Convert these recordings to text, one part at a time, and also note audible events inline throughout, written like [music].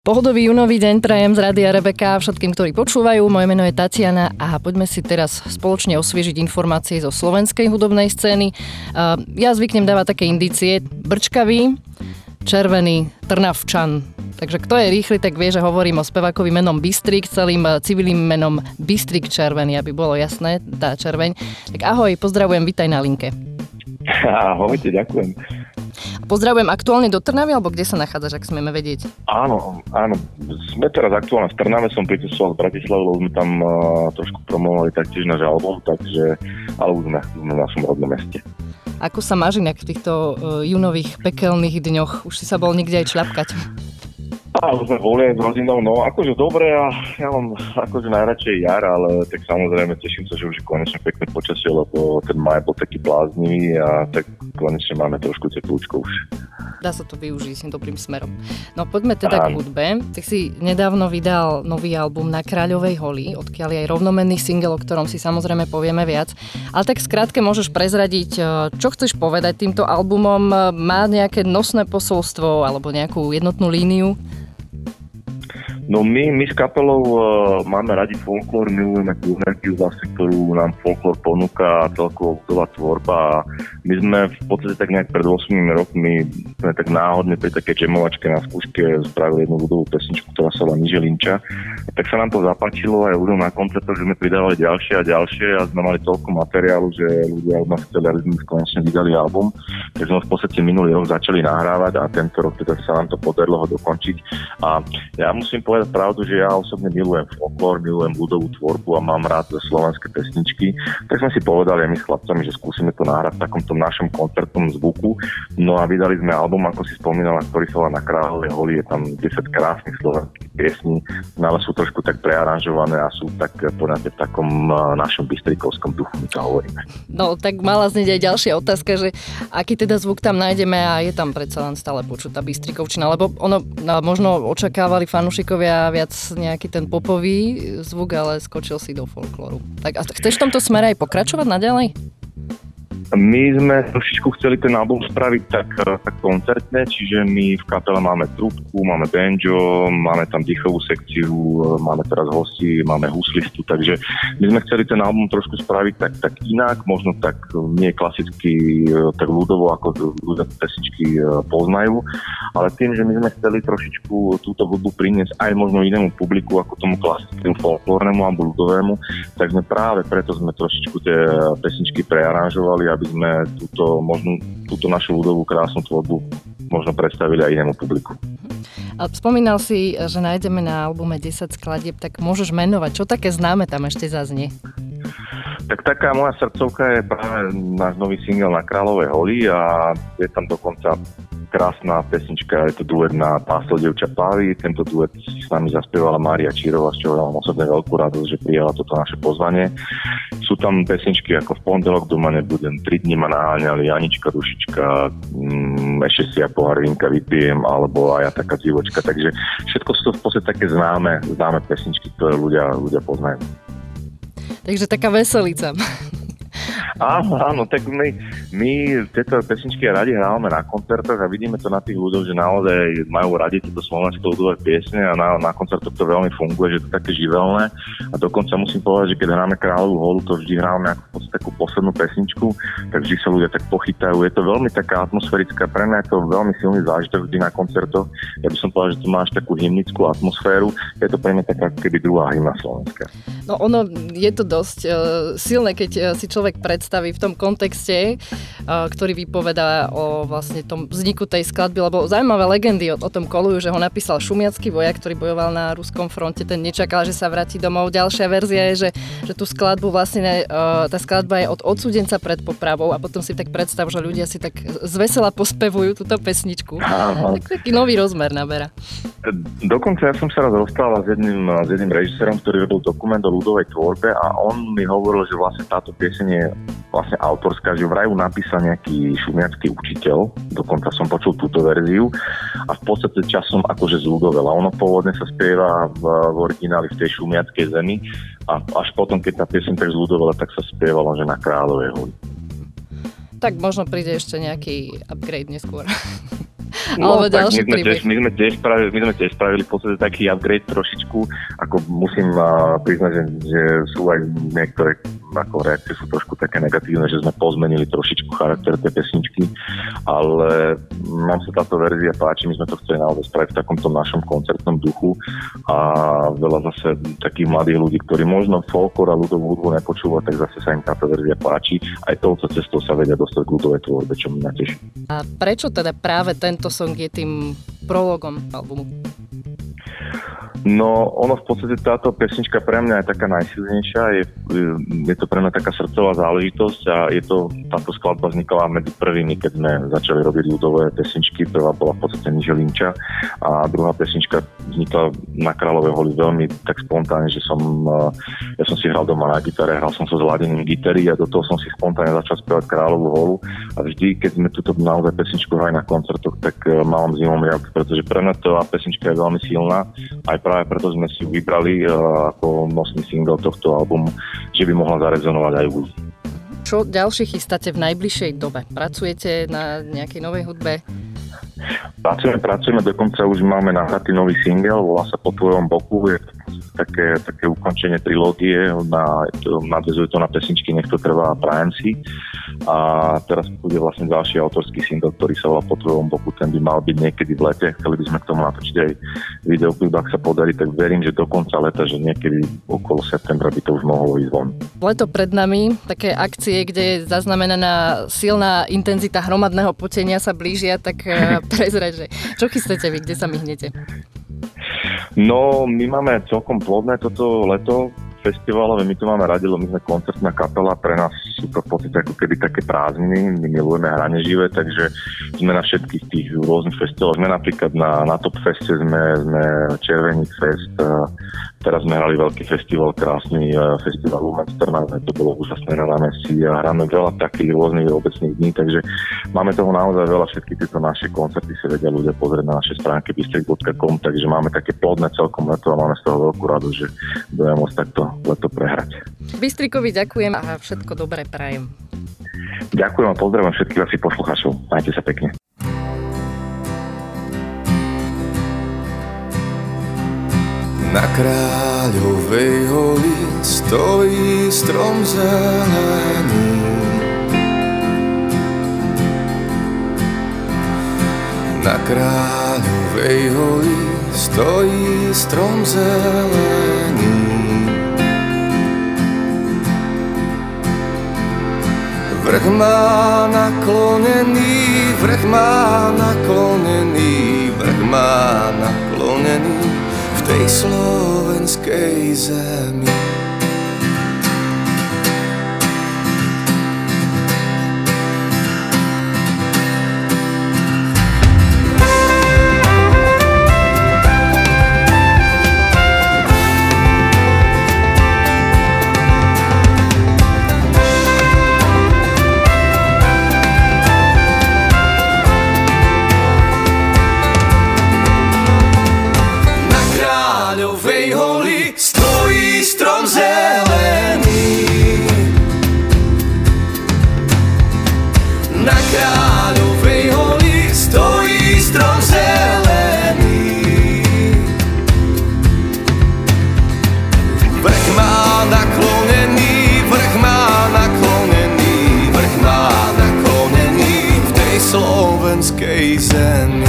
Pohodový junový deň prajem z Rádia Rebeka všetkým, ktorí počúvajú. Moje meno je Tatiana a poďme si teraz spoločne osviežiť informácie zo slovenskej hudobnej scény. Ja zvyknem dávať také indície. Brčkavý, červený, trnavčan. Takže kto je rýchly, tak vie, že hovorím o spevákovi menom Bystrik, celým civilným menom Bystrik Červený, aby bolo jasné, tá červeň. Tak ahoj, pozdravujem, vitaj na linke. [laughs] Ahojte, ďakujem. Pozdravujem aktuálne do Trnavy, alebo kde sa nachádzaš, ak smieme vedieť? Áno, áno. Sme teraz aktuálne v Trnave, som pritesoval z Bratislavy, lebo sme tam uh, trošku promovali taktiež náš album, takže album sme, sme v našom rodnom meste. Ako sa máš inak v týchto uh, junových pekelných dňoch? Už si sa bol nikde aj čľapkať? A už sme boli aj s rodinou, no akože dobre a ja mám akože najradšej jar, ale tak samozrejme teším sa, že už je konečne pekné počasie, lebo ten maj bol taký bláznivý a tak konečne máme trošku teplúčko už. Dá sa to využiť s dobrým smerom. No poďme teda k hudbe. Ty si nedávno vydal nový album na Kráľovej holi, odkiaľ je aj rovnomenný single, o ktorom si samozrejme povieme viac. Ale tak skrátke môžeš prezradiť, čo chceš povedať týmto albumom. Má nejaké nosné posolstvo alebo nejakú jednotnú líniu? No my, my s kapelou uh, máme radi folklór, milujeme energiu zase, ktorú nám folklór ponúka a celkovo ľudová tvorba. My sme v podstate tak nejak pred 8 rokmi sme tak náhodne pri také jamovačke na skúške spravili jednu ľudovú pesničku, ktorá sa volá. A tak sa nám to zapáčilo aj ľuďom na koncertoch, že sme pridávali ďalšie a ďalšie a sme mali toľko materiálu, že ľudia od nás chceli, aby sme konečne vydali album. Takže sme v podstate minulý rok začali nahrávať a tento rok teda sa nám to podarilo ho dokončiť. A ja musím povedať, povedať pravdu, že ja osobne milujem folklór, milujem ľudovú tvorbu a mám rád slovenské pesničky, tak sme si povedali aj my s chlapcami, že skúsime to nahrať v takomto našom koncertnom zvuku. No a vydali sme album, ako si spomínala, ktorý sa na Kráľovej holi, je tam 10 krásnych slovenských piesní, no ale sú trošku tak prearanžované a sú tak poňaté v takom našom bystrikovskom duchu, my to hovoríme. No tak mala znieť aj ďalšia otázka, že aký teda zvuk tam nájdeme a je tam predsa len stále počuť tá bystrikovčina, lebo ono no, možno očakávali fanúšikovia ja viac nejaký ten popový zvuk, ale skočil si do folklóru. Tak a chceš v tomto smere aj pokračovať naďalej? My sme trošičku chceli ten album spraviť tak, eh, tak koncertne, čiže my v kapele máme trúbku, máme banjo, máme tam dýchovú sekciu, eh, máme teraz hosti, máme huslistu, takže my sme chceli ten album trošku spraviť tak, tak inak, možno tak eh, nie klasicky, tak ľudovo, ako ľudia pesničky poznajú, ale tým, že my sme chceli trošičku túto hudbu priniesť aj možno inému publiku, ako tomu klasickému folklórnemu alebo ľudovému, tak sme práve preto sme trošičku tie pesničky prearanžovali, aby sme túto, možno, túto našu ľudovú krásnu tvorbu možno predstavili aj inému publiku. Spomínal si, že nájdeme na albume 10 skladieb, tak môžeš menovať, čo také známe tam ešte zaznie? Tak taká moja srdcovka je práve náš nový single na Kráľovej holi a je tam dokonca krásna pesnička, je to duet na Páslo devča Pávy. Tento duet s nami zaspievala Mária Čírova, z čoho mám osobne veľkú radosť, že prijala toto naše pozvanie. Sú tam pesničky ako v pondelok doma nebudem, tri dni ma naháňali, Anička, Dušička, mm, ešte si ja pohárvinka vypijem, alebo aj ja taká divočka. Takže všetko sú to v podstate také známe, známe pesničky, ktoré ľudia, ľudia poznajú. Takže taká veselica. Áno, áno, tak my, my tieto pesničky radi hrávame na koncertoch a vidíme to na tých ľuďoch, že naozaj majú radi tieto slovenské ľudové piesne a na, na koncertoch to veľmi funguje, že to je také živelné a dokonca musím povedať, že keď hráme Kráľovú holu, to vždy hráme ako takú poslednú pesničku, tak vždy sa ľudia tak pochytajú. Je to veľmi taká atmosférická, pre mňa je to veľmi silný zážitok vždy na koncertoch. Ja by som povedal, že tu máš takú hymnickú atmosféru, je to pre mňa taká keby druhá hymna Slovenska. No ono je to dosť uh, silné, keď uh, si človek predstaví v tom kontexte, ktorý vypovedá o vlastne tom vzniku tej skladby, lebo zaujímavé legendy o, o tom kolujú, že ho napísal šumiacký vojak, ktorý bojoval na ruskom fronte, ten nečakal, že sa vráti domov. Ďalšia verzia je, že, že tú skladbu vlastne, tá skladba je od odsudenca pred popravou a potom si tak predstav, že ľudia si tak zvesela pospevujú túto pesničku. Tak, taký nový rozmer naberá. Dokonca ja som sa raz rozprával s jedným, s jedným režisérom, ktorý robil dokument o ľudovej tvorbe a on mi hovoril, že vlastne táto pieseň je vlastne autorská, že vraj ju napísal nejaký šumiacký učiteľ, dokonca som počul túto verziu a v podstate časom akože zľudovel. A ono pôvodne sa spieva v, v origináli v tej šumiackej zemi a až potom, keď tá piesň tak zľudovela, tak sa spievalo, že na Kráľovej holi. Tak možno príde ešte nejaký upgrade neskôr. [laughs] No, tak my sme, tiež, my, sme tiež spravili, my sme tiež spravili v podstate taký upgrade trošičku, ako musím uh, priznať, že, že sú aj niektoré ako reakcie sú trošku také negatívne, že sme pozmenili trošičku charakter tej pesničky, ale nám sa táto verzia páči, my sme to chceli naozaj spraviť v takomto našom koncertnom duchu a veľa zase takých mladých ľudí, ktorí možno folklor a ľudovú hudbu nepočúvajú, tak zase sa im táto verzia páči. Aj touto cestou sa vedia dostať k ľudovej tvorbe, čo mňa teší. A prečo teda práve tento song je tým prologom albumu? No, ono v podstate táto pesnička pre mňa je taká najsilnejšia, je, je to pre mňa taká srdcová záležitosť a je to, táto skladba vznikala medzi prvými, keď sme začali robiť ľudové pesničky, prvá bola v podstate Niželinča a druhá pesnička vznikla na Kráľovej holi veľmi tak spontánne, že som, ja som si hral doma na gitare, hral som sa s ladením gitary a do toho som si spontánne začal spievať Kráľovú holu a vždy, keď sme túto naozaj pesničku hrali na koncertoch, tak e, mám zimom riad, pretože pre mňa tá pesnička je veľmi silná, aj práve preto sme si ju vybrali uh, ako nosný single tohto albumu, že by mohla zarezonovať aj u Čo ďalšie chystáte v najbližšej dobe? Pracujete na nejakej novej hudbe? Pracujeme, pracujeme, dokonca už máme nahratý nový single, volá sa Po tvojom boku, je také, také ukončenie trilógie, na, nadvezuje to na pesničky Nech to trvá prajem si. A teraz bude vlastne ďalší autorský single, ktorý sa volá Po tvojom boku, ten by mal byť niekedy v lete, chceli by sme k tomu natočiť aj videoklip, ak sa podarí, tak verím, že do konca leta, že niekedy okolo septembra by to už mohlo ísť von. Leto pred nami, také akcie, kde je zaznamenaná silná intenzita hromadného potenia sa blížia, tak eh, prezrať, že čo chystáte vy, kde sa myhnete? No, my máme celkom plodné toto leto festivalové, my tu máme radilo, my sme koncertná kapela, pre nás sú to v podstate ako keby také prázdniny, my milujeme hranie živé, takže sme na všetkých tých rôznych festivaloch, sme napríklad na, na Top Feste, sme, sme Červený fest, Teraz sme hrali veľký festival, krásny uh, festival Women's Tournament, to bolo úžasné na námestí a hráme veľa takých rôznych obecných dní, takže máme toho naozaj veľa, všetky tieto naše koncerty si vedia ľudia pozrieť na naše stránky bistrik.com, takže máme také plodné celkom leto a máme z toho veľkú radosť, že budeme môcť takto leto prehrať. Bystrikovi ďakujem a všetko dobré prajem. Ďakujem a pozdravujem všetkých vašich poslucháčov. Majte sa pekne. Na kráľovej holi stojí strom zelený. Na kráľovej holi stojí strom zelený. Vrch má naklonený, vrch má naklonený, vrch má naklonený tej slovenskej zemi. zemi.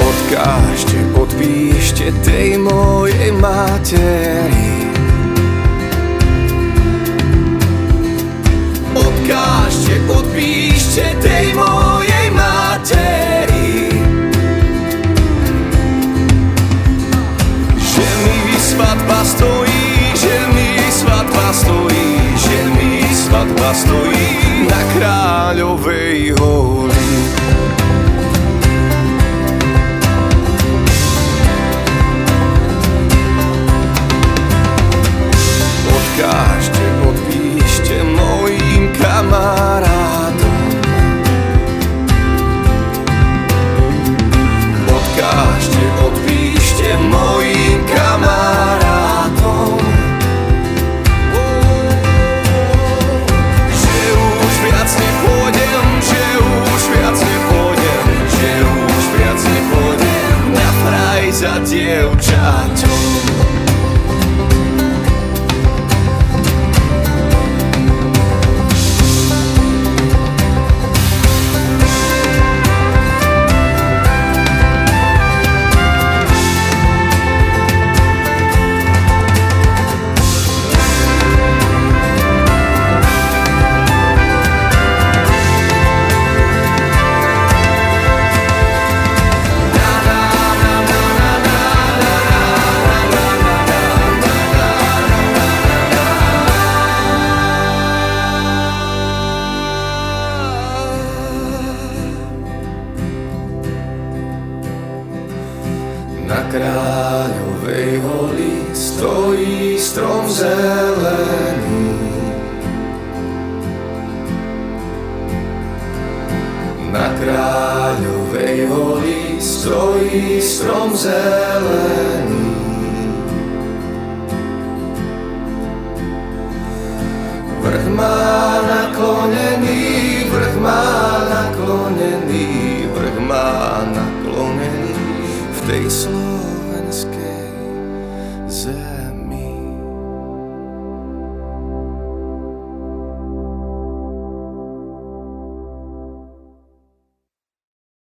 Odkážte, odpíšte tej mojej materi. Odkážte, odpíšte tej mojej materi. Že mi svadba stojí stojí na kráľovej hore. eu te. Kráľovej holi stojí strom zelený. Na kráľovej holi stojí strom zelený. Vrch má naklonený, vrch má naklonený, vrch má naklonený v tej slovenskej